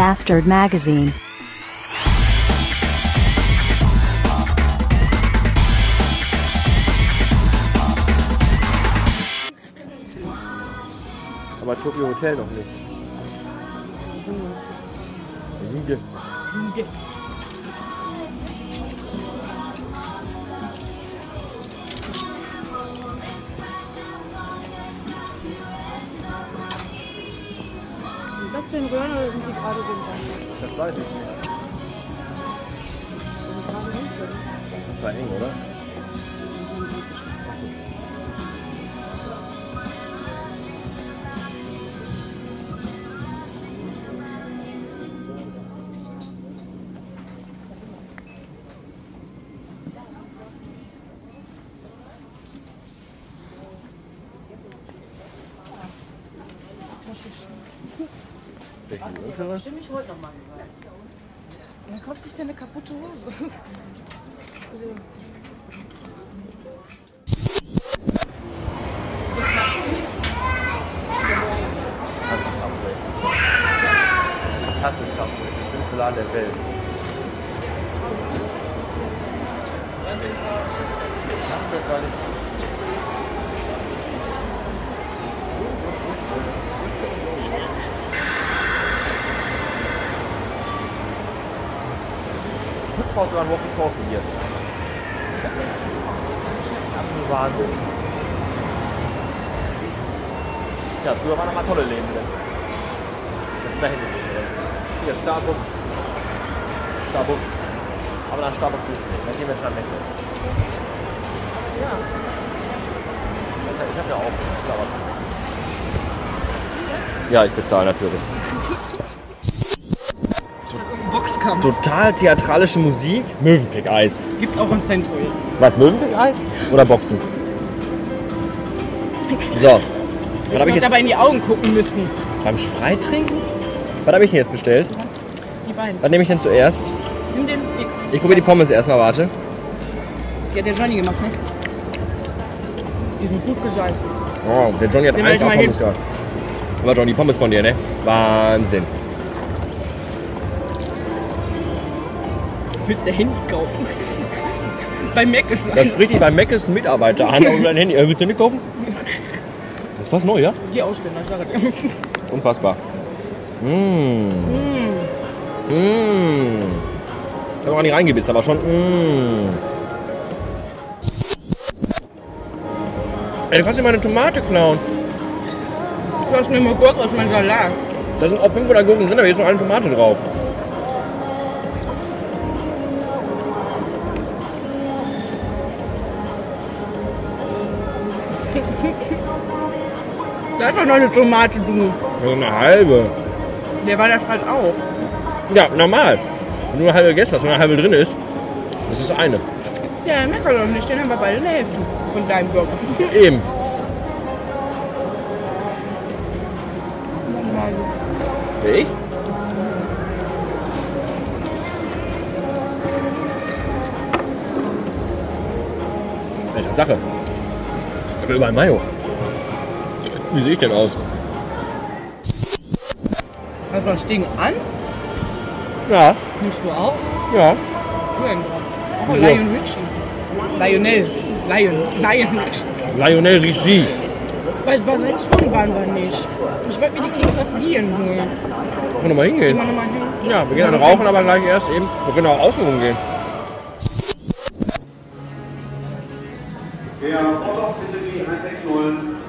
Bastard Magazine. Aber Tokyo Hotel noch nicht. Lüge. Sind denn Röhren oder sind die gerade runter? Das weiß ich nicht. Das ist super eng, oder? Welchen untere? Stimmt, ich wollte noch mal gesagt. Wer kauft sich denn eine kaputte Hose? Also. Ich hasse Subway. Das ist der Laden der Welt. Ich hasse, weil ich... Putzfrau sogar ein Walkie-Talkie hier. Das ist absolut Wahnsinn. Ja, früher waren noch mal tolle Läden drin. Jetzt sind da hinten drin. Hier, Starbucks. Starbucks. Aber nach Starbucks willst du nicht. Dann gehen wir jetzt nach Meckles. Ja. Ich hab ja auch Starbucks. Ja, ich bezahle natürlich. Boxkampf. Total theatralische Musik. Möwenpick-Eis. Gibt's auch im Zentrum jetzt. Was, Möwenpick-Eis? Oder Boxen? So. Was habe ich jetzt dabei in die Augen gucken müssen. beim Spreit trinken? Was habe ich denn jetzt bestellt? Die beiden. Was nehme ich denn zuerst? Nimm den. Ich probiere die Pommes erstmal, warte. Die hat der Johnny gemacht, ne? Die sind gut gesagt. Oh, der Johnny hat Den eins auch ich Pommes gehabt. Aber Johnny, Pommes von dir, ne? Wahnsinn. Willst du Handy kaufen? Bei Mac ist Da spricht dich beim Mac ist ein Mitarbeiter an und dein Handy. Äh, willst du nicht kaufen? Das ist was neu, ja? Die Ausländer, ich sage dir. Unfassbar. Mmh. Mmh. Ich habe auch nicht reingebissen, aber schon. Mmh. Ey, du kannst dir meine Tomate klauen. Du hast mir mal kurz aus meinem Salat. Da sind auch 500 Gurken drin, aber hier ist noch eine Tomate drauf. Da ist doch noch eine Tomate, du. Also eine halbe. Der war da gerade auch. Ja, normal. Du eine halbe hast und eine halbe drin ist, das ist eine. Ja, meckert doch nicht. Den haben wir beide in der Hälfte von deinem Burger. Eben. Wer ich? Sache. Aber überall Mayo. Wie sehe ich denn aus? Hast du das Ding an? Ja, Nimmst du auch? ja. Du denn? Oh? Lion Richie. Lionel. Lion. Lion Richie. Lionel Richie. Bei Basel waren wir nicht. Ich wollte mir die Kings of Leon holen. Können wir nochmal hingehen? Gehen wir nochmal hin? Ja, wir gehen dann rauchen, aber gleich erst eben. Wir können auch außen rumgehen. Der Vorlauf bitte die 160